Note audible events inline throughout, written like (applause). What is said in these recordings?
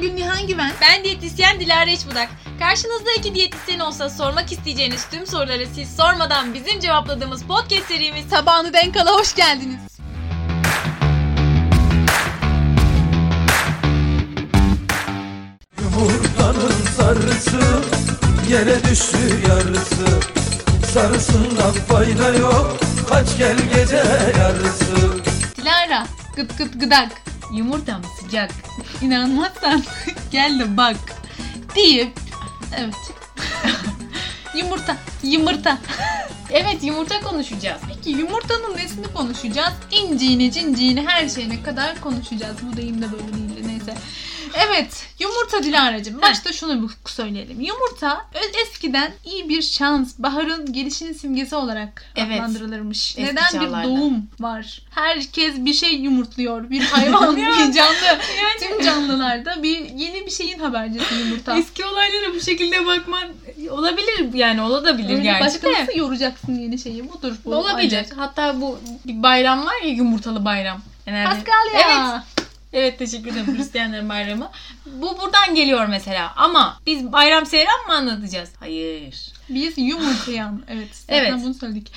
diyetisyen Gülnihan Güven. Ben diyetisyen Dilara İçbudak. Karşınızda iki diyetisyen olsa sormak isteyeceğiniz tüm soruları siz sormadan bizim cevapladığımız podcast serimiz Tabağını denk ala hoş geldiniz. Yumurtanın sarısı yere düştü yarısı Sarısından fayda yok kaç gel gece yarısı Dilara gıt gıt gıdak. Yumurtam sıcak. İnanmazsan (laughs) gel de bak deyip evet (laughs) yumurta yumurta (laughs) Evet yumurta konuşacağız. Peki yumurtanın nesini konuşacağız? İnciğini, cinciğini, her şeyine kadar konuşacağız. Bu deyim de böyle değildi neyse. Evet, yumurta Dilara'cığım. Başta şunu bir söyleyelim. Yumurta eskiden iyi bir şans, baharın gelişinin simgesi olarak Evet. adlandırılırmış. Eski Neden bir çağlarda. doğum var? Herkes bir şey yumurtluyor. Bir hayvan, (laughs) bir canlı. Tüm canlılarda bir yeni bir şeyin habercisi yumurta. Eski olaylara bu şekilde bakman olabilir yani olabilir Öyle gerçi başka de. nasıl yoracaksın yeni şeyi? Budur bu. Olabilir. ancak. Hatta bu bir bayram var ya yumurtalı bayram. Genelde- Paskalya. Evet. Evet teşekkür ederim Hristiyanların bayramı. Bu buradan geliyor mesela ama biz bayram seyran mı anlatacağız? Hayır. Biz yumurtayan. Evet. Zaten Evet. bunu söyledik.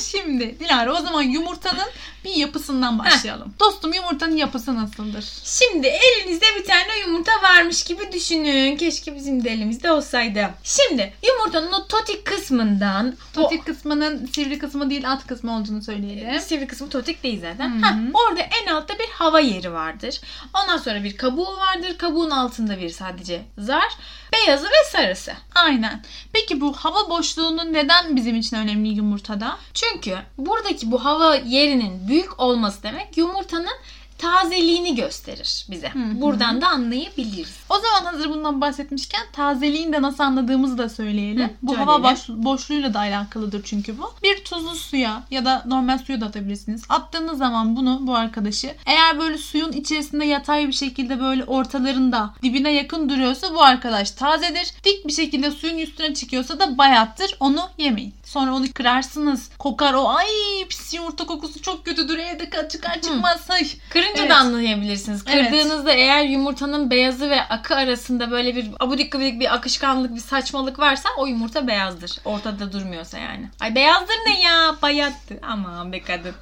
(laughs) Şimdi Dilara o zaman yumurtanın bir yapısından başlayalım. Dostum yumurtanın yapısı nasıldır? Şimdi elinizde bir tane yumurta varmış gibi düşünün. Keşke bizim de elimizde olsaydı. Şimdi yumurtanın o totik kısmından Totik kısmının sivri kısmı değil alt kısmı olduğunu o, söyleyelim. sivri kısmı totik değil zaten. Hı hı. Heh, orada en altta bir hava yeri vardır. Ondan sonra bir kabuğu vardır. Kabuğun altında bir sadece zar. Beyazı ve sarısı. Aynen. Peki bu hava boşluğunun neden bizim için önemli yumurtada? Çünkü buradaki bu hava yerinin büyük olması demek yumurtanın tazeliğini gösterir bize. Hı hı. Buradan da anlayabiliriz. O zaman hazır bundan bahsetmişken tazeliğini de nasıl anladığımızı da söyleyelim. Hı, bu söyleyelim. hava boş- boşluğuyla da alakalıdır çünkü bu. Bir tuzlu suya ya da normal suya da atabilirsiniz. Attığınız zaman bunu bu arkadaşı eğer böyle suyun içerisinde yatay bir şekilde böyle ortalarında dibine yakın duruyorsa bu arkadaş tazedir. Dik bir şekilde suyun üstüne çıkıyorsa da bayattır. Onu yemeyin. Sonra onu kırarsınız. Kokar o ay pis yumurta kokusu çok kötüdür. Evde ka- çıkar çıkmaz. Ay. Kırınca Evet. da anlayabilirsiniz. Evet. Kırdığınızda eğer yumurtanın beyazı ve akı arasında böyle bir abudik gubidik bir akışkanlık, bir saçmalık varsa o yumurta beyazdır. Ortada durmuyorsa yani. Ay beyazdır ne ya? Bayattı. Aman be kadın.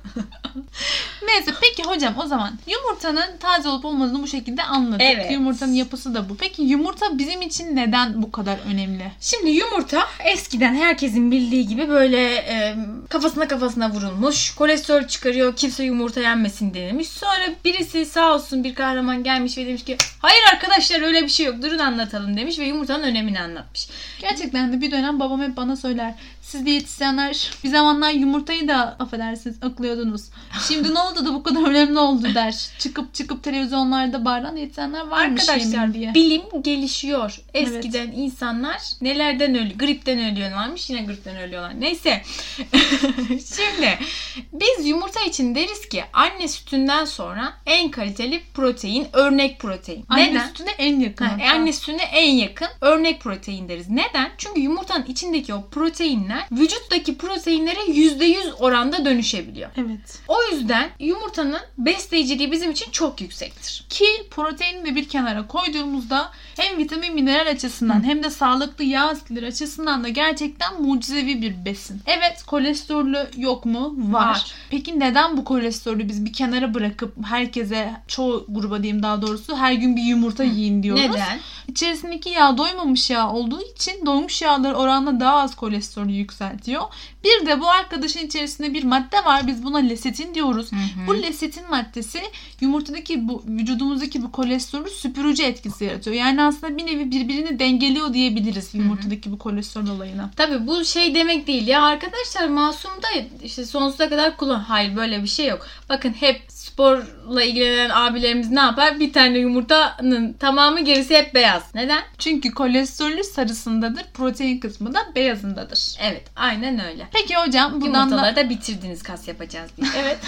Neyse peki hocam o zaman yumurtanın taze olup olmadığını bu şekilde anladık. Evet. Yumurtanın yapısı da bu. Peki yumurta bizim için neden bu kadar önemli? Şimdi yumurta eskiden herkesin bildiği gibi böyle e, kafasına kafasına vurulmuş. Kolesterol çıkarıyor. Kimse yumurta yenmesin denilmiş. Sonra birisi sağ olsun bir kahraman gelmiş ve demiş ki hayır arkadaşlar öyle bir şey yok. Durun anlatalım demiş ve yumurtanın önemini anlatmış. Gerçekten de bir dönem babam hep bana söyler. Siz diyetisyenler bir zamanlar yumurtayı da affedersiniz aklıyordunuz. Şimdi ne oldu da bu kadar önemli oldu der. Çıkıp çıkıp televizyonlarda bağıran diyetisyenler varmış Arkadaşlar diye. bilim gelişiyor. Eskiden insanlar nelerden ölüyor? Gripten ölüyorlarmış yine gripten ölüyorlar. Neyse. (laughs) Şimdi biz yumurta için deriz ki anne sütünden sonra en kaliteli protein örnek protein. Anne Neden? sütüne en yakın. Ha, hatta. anne sütüne en yakın örnek protein deriz. Neden? Çünkü yumurtanın içindeki o proteinler vücuttaki proteinlere %100 oranda dönüşebiliyor. Evet. O yüzden yumurtanın besleyiciliği bizim için çok yüksektir. Ki proteini de bir kenara koyduğumuzda hem vitamin mineral açısından hem de sağlıklı yağ asitleri açısından da gerçekten mucizevi bir besin. Evet kolesterolü yok mu? Var. Var. Peki neden bu kolesterolü biz bir kenara bırakıp herkese çoğu gruba diyeyim daha doğrusu her gün bir yumurta yiyin diyoruz? Neden? İçerisindeki yağ doymamış yağ olduğu için doymuş yağlar oranla daha az kolesterolü yükseltiyor. Bir de bu arkadaşın içerisinde bir madde var. Biz buna lesetin diyoruz. Bu lesetin maddesi yumurtadaki bu vücudumuzdaki bu kolesterolü süpürücü etkisi yaratıyor. Yani aslında bir nevi birbirini dengeliyor diyebiliriz yumurtadaki bu kolesterol olayına. Tabii bu şey demek değil ya arkadaşlar masum da işte sonsuza kadar kullan. Hayır böyle bir şey yok. Bakın hep sporla ilgilenen abilerimiz ne yapar? Bir tane yumurtanın tamamı gerisi hep beyaz. Neden? Çünkü kolesterolü sarısındadır, protein kısmı da beyazındadır. Evet aynen öyle. Peki hocam buradan da Yumurtaları da bitirdiniz kas yapacağız diye. (laughs) Evet.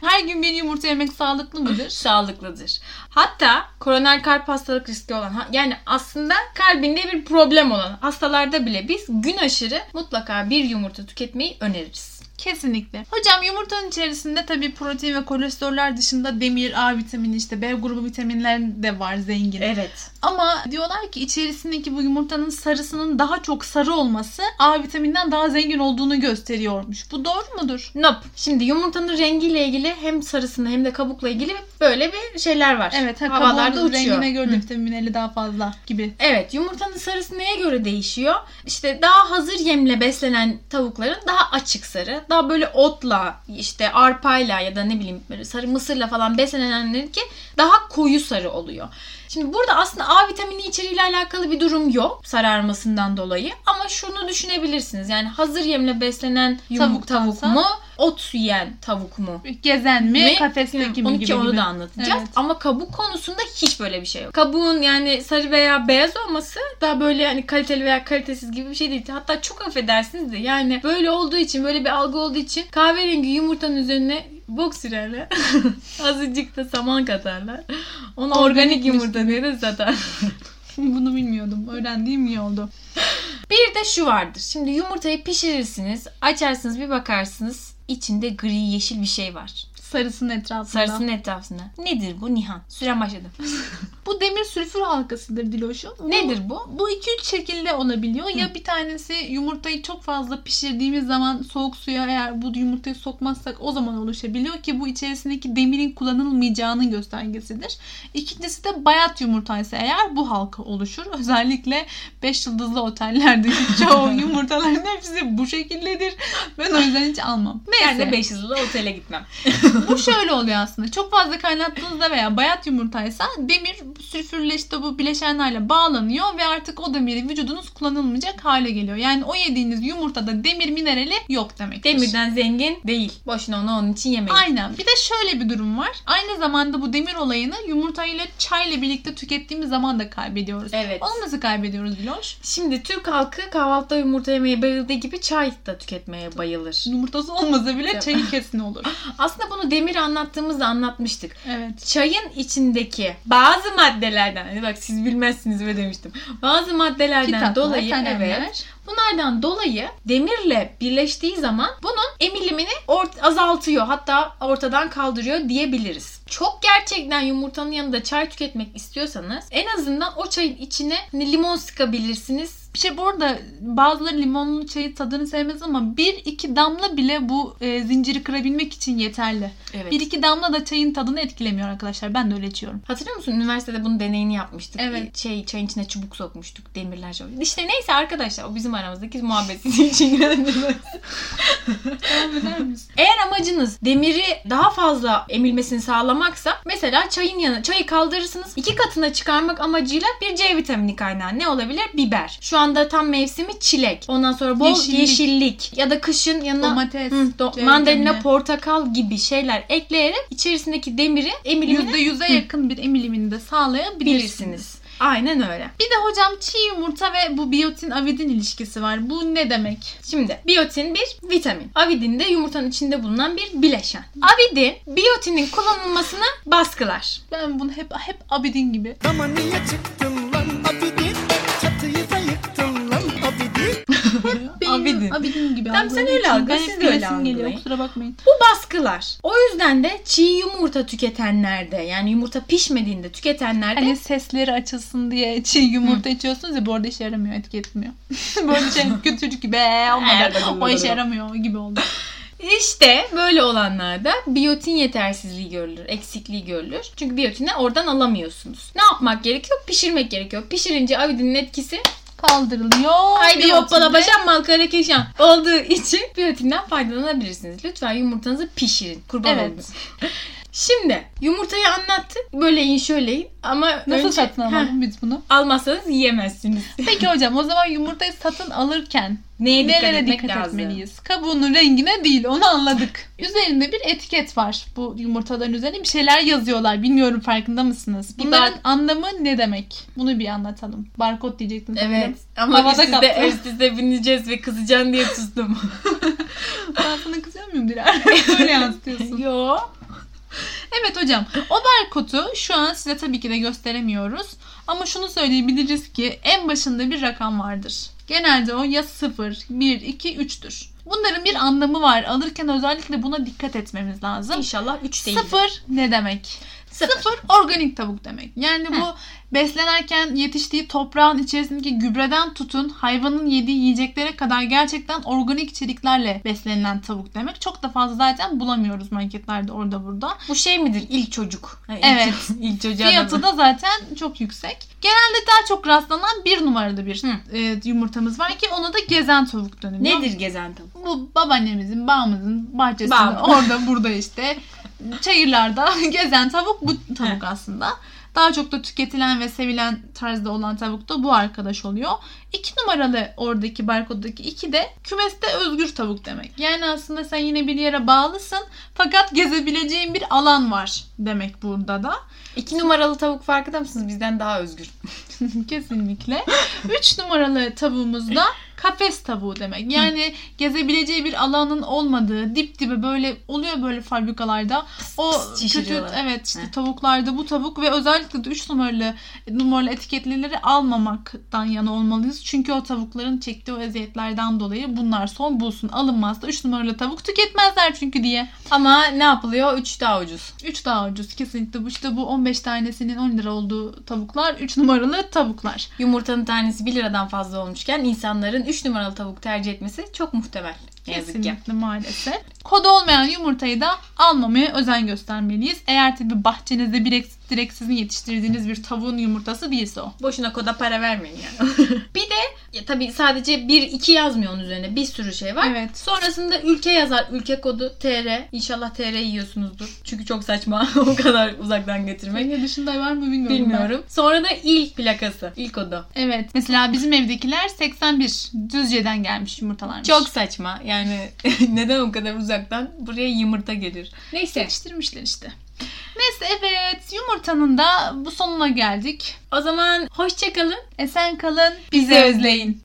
her gün bir yumurta yemek sağlıklı mıdır? (laughs) sağlıklıdır. Hatta koroner kalp hastalık riski olan yani aslında kalbinde bir problem olan hastalarda bile biz gün aşırı mutlaka bir yumurta tüketmeyi öneririz. Kesinlikle. Hocam yumurtanın içerisinde tabii protein ve kolesteroller dışında demir, A vitamini, işte B grubu vitaminler de var zengin. Evet. Ama diyorlar ki içerisindeki bu yumurtanın sarısının daha çok sarı olması A vitaminden daha zengin olduğunu gösteriyormuş. Bu doğru mudur? Nope. Şimdi yumurtanın rengiyle ilgili hem sarısında hem de kabukla ilgili böyle bir şeyler var. Evet, ha, Havalarda uçuyor. rengine göre de vitamin L'li daha fazla gibi. Evet yumurtanın sarısı neye göre değişiyor? İşte daha hazır yemle beslenen tavukların daha açık sarı. Daha böyle otla işte arpayla ya da ne bileyim sarı mısırla falan beslenenlerin ki daha koyu sarı oluyor. Şimdi burada aslında A vitamini içeriğiyle alakalı bir durum yok sararmasından dolayı. Ama şunu düşünebilirsiniz. Yani hazır yemle beslenen tavuk Tavuktansa- mu? Ot yiyen tavuk mu? Gezen mi, Mi? kafesteki mi Onu gibi ki onu gibi. da anlatacağız. Evet. Ama kabuk konusunda hiç böyle bir şey yok. Kabuğun yani sarı veya beyaz olması daha böyle hani kaliteli veya kalitesiz gibi bir şey değil. Hatta çok affedersiniz de yani böyle olduğu için böyle bir algı olduğu için kahverengi yumurtanın üzerine bok sürerler. (laughs) Azıcık da saman katarlar. Onu organik yumurta diye de satar. Bunu bilmiyordum. Öğrendiğim iyi oldu. Bir de şu vardır. Şimdi yumurtayı pişirirsiniz. Açarsınız bir bakarsınız. içinde gri yeşil bir şey var. Sarısının etrafında. Sarısının etrafında. Nedir bu Nihan? Süren başladı. (laughs) Bu demir sülfür halkasıdır Diloş'um. Bu- Nedir bu? Bu 2-3 şekilde olabiliyor. Ya bir tanesi yumurtayı çok fazla pişirdiğimiz zaman soğuk suya eğer bu yumurtayı sokmazsak o zaman oluşabiliyor ki bu içerisindeki demirin kullanılmayacağının göstergesidir. İkincisi de bayat yumurtaysa eğer bu halka oluşur. Özellikle 5 yıldızlı otellerdeki (laughs) çoğu (laughs) yumurtaların hepsi bu şekildedir. Ben o yüzden hiç almam. Ben Neyse. de 5 yıldızlı otele gitmem. Bu şöyle oluyor aslında. Çok fazla kaynattığınızda veya bayat yumurtaysa demir sülfürle işte bu bileşenlerle bağlanıyor ve artık o demiri vücudunuz kullanılmayacak hale geliyor. Yani o yediğiniz yumurtada demir minerali yok demektir. Demirden zengin değil. Boşuna onu onun için yemeyin. Aynen. Bir de şöyle bir durum var. Aynı zamanda bu demir olayını yumurtayla çayla birlikte tükettiğimiz zaman da kaybediyoruz. Evet. Onu nasıl kaybediyoruz Diloş? Şimdi Türk halkı kahvaltıda yumurta yemeye bayıldığı gibi çay da tüketmeye bayılır. Yumurtası olmasa bile çayı kesin olur. (laughs) Aslında bunu demir anlattığımızda anlatmıştık. Evet. Çayın içindeki bazı maddelerden, hani bak siz bilmezsiniz mi demiştim. Bazı maddelerden Kitaplar, dolayı kalemler. evet. Bunlardan dolayı demirle birleştiği zaman bunun emilimini ort- azaltıyor. Hatta ortadan kaldırıyor diyebiliriz. Çok gerçekten yumurtanın yanında çay tüketmek istiyorsanız en azından o çayın içine hani limon sıkabilirsiniz. Bir şey bu arada bazıları limonlu çayı tadını sevmez ama bir iki damla bile bu e, zinciri kırabilmek için yeterli. Evet. Bir iki damla da çayın tadını etkilemiyor arkadaşlar. Ben de öyle içiyorum. Hatırlıyor musun? Üniversitede bunun deneyini yapmıştık. Evet. Şey, çayın içine çubuk sokmuştuk. Demirler çok. İşte neyse arkadaşlar o bizim aramızdaki muhabbet için? (laughs) Eğer amacınız demiri daha fazla emilmesini sağlamaksa mesela çayın yanı çayı kaldırırsınız. iki katına çıkarmak amacıyla bir C vitamini kaynağı ne olabilir? Biber. Şu anda tam mevsimi çilek. Ondan sonra bol Yeşillik. yeşillik, ya da kışın yanına Domates, Hı, do- mandalina, portakal gibi şeyler ekleyerek içerisindeki demiri emilimini Yüzde yüze yakın bir emilimini de sağlayabilirsiniz. bilirsiniz. Aynen öyle. Bir de hocam çiğ yumurta ve bu biyotin avidin ilişkisi var. Bu ne demek? Şimdi biyotin bir vitamin. Avidin de yumurtanın içinde bulunan bir bileşen. Avidin biyotinin kullanılmasını baskılar. Ben bunu hep hep abidin gibi. Ama niye çıktın lan abidin Benim Abidin. abidin gibi. Tamam, sen öyle ben siz de öyle geliyor. Kusura bakmayın. Bu baskılar. O yüzden de çiğ yumurta tüketenlerde yani yumurta pişmediğinde tüketenlerde Hani sesleri açılsın diye çiğ yumurta içiyorsunuz ya bu arada işe yaramıyor, etki etmiyor. (laughs) Böyle şey kötücük gibi "Ee, olmadı. o (laughs) işe yaramıyor gibi oldu. işte böyle olanlarda biyotin yetersizliği görülür, eksikliği görülür. Çünkü biyotini oradan alamıyorsunuz. Ne yapmak gerekiyor? Pişirmek gerekiyor. Pişirince avidinin etkisi Kaldırılıyor. Haydi hoppala başam malkara keşan olduğu için (laughs) biyotinden faydalanabilirsiniz. Lütfen yumurtanızı pişirin. Kurban Evet. olayım. (laughs) Şimdi yumurtayı anlattık. Böyle yiyin şöyle yiyin. Ama Nasıl önce, satın Heh, alalım biz bunu? almazsanız yiyemezsiniz. Peki hocam o zaman yumurtayı satın alırken Neye dikkat nerelere etmek dikkat lazım? etmeliyiz? Kabuğunun rengine değil onu anladık. (laughs) Üzerinde bir etiket var bu yumurtaların üzerine bir şeyler yazıyorlar. Bilmiyorum farkında mısınız? Bunların bar- anlamı ne demek? Bunu bir anlatalım. Barkod diyecektiniz. Evet ama Havada üst üste, kaptı. üst üste bineceğiz ve kızacaksın diye sustum. (laughs) Ben sana kızıyor muyum Dilara? (laughs) Böyle yansıtıyorsun. Yo. Evet hocam. O barkodu şu an size tabii ki de gösteremiyoruz. Ama şunu söyleyebiliriz ki en başında bir rakam vardır. Genelde o ya 0, 1, 2, 3'tür. Bunların bir anlamı var. Alırken özellikle buna dikkat etmemiz lazım. İnşallah 3 değil. Sıfır ne demek? Sıfır. Organik tavuk demek. Yani bu beslenirken yetiştiği toprağın içerisindeki gübreden tutun hayvanın yediği yiyeceklere kadar gerçekten organik içeriklerle beslenilen tavuk demek. Çok da fazla zaten bulamıyoruz marketlerde orada burada. Bu şey midir? İlk çocuk. Ha, ilk- Evet. (laughs) ilk çocuğa Fiyatı da zaten çok yüksek. Genelde daha çok rastlanan bir numaralı bir e, yumurtamız var ki ona da gezen tavuk dönüyor. Nedir gezen tavuk? Bu babaannemizin, bağımızın bahçesinde Bağ. orada burada işte (laughs) çayırlarda (laughs) gezen tavuk bu tavuk aslında. Daha çok da tüketilen ve sevilen tarzda olan tavuk da bu arkadaş oluyor. İki numaralı oradaki barkoddaki iki de kümeste özgür tavuk demek. Yani aslında sen yine bir yere bağlısın fakat gezebileceğin bir alan var demek burada da. 2 numaralı tavuk farkında mısınız? Bizden daha özgür. (laughs) Kesinlikle. Üç numaralı tavuğumuz da (laughs) kafes tavuğu demek. Yani gezebileceği bir alanın olmadığı, dip dibe böyle oluyor böyle fabrikalarda. O pıs kötü şişiriyorlar. evet işte Heh. tavuklarda bu tavuk ve özellikle de 3 numaralı numaralı etiketlileri almamaktan yana olmalıyız. Çünkü o tavukların çektiği o eziyetlerden dolayı bunlar son bulsun. Alınmazsa 3 numaralı tavuk tüketmezler çünkü diye. Ama ne yapılıyor? 3 daha ucuz. 3 daha ucuz kesinlikle. Bu işte bu 15 tanesinin 10 lira olduğu tavuklar 3 numaralı tavuklar. Yumurtanın tanesi 1 liradan fazla olmuşken insanların 3 numaralı tavuk tercih etmesi çok muhtemel. Ne yazık ki. Kesinlikle maalesef. Kodu olmayan yumurtayı da almamaya özen göstermeliyiz. Eğer tabi bahçenizde direkt, direkt sizin yetiştirdiğiniz bir tavuğun yumurtası değilse o. Boşuna koda para vermeyin yani. (laughs) bir de ya tabii sadece 1-2 yazmıyor onun üzerine. Bir sürü şey var. Evet. Sonrasında ülke yazar. Ülke kodu TR. İnşallah TR yiyorsunuzdur. Çünkü çok saçma (laughs) o kadar uzaktan getirmek. Ege dışında var mı bilmiyorum. ben. Bilmiyorum. Sonra da il plakası. İl kodu. Evet. Mesela bizim evdekiler 81 Düzce'den gelmiş yumurtalarmış. Çok saçma. Yani (laughs) neden o kadar uzaktan buraya yumurta gelir? Neyse. yetiştirmişler işte. Neyse evet yumurtanın da bu sonuna geldik. O zaman hoşçakalın. Esen kalın, Bizi özleyin.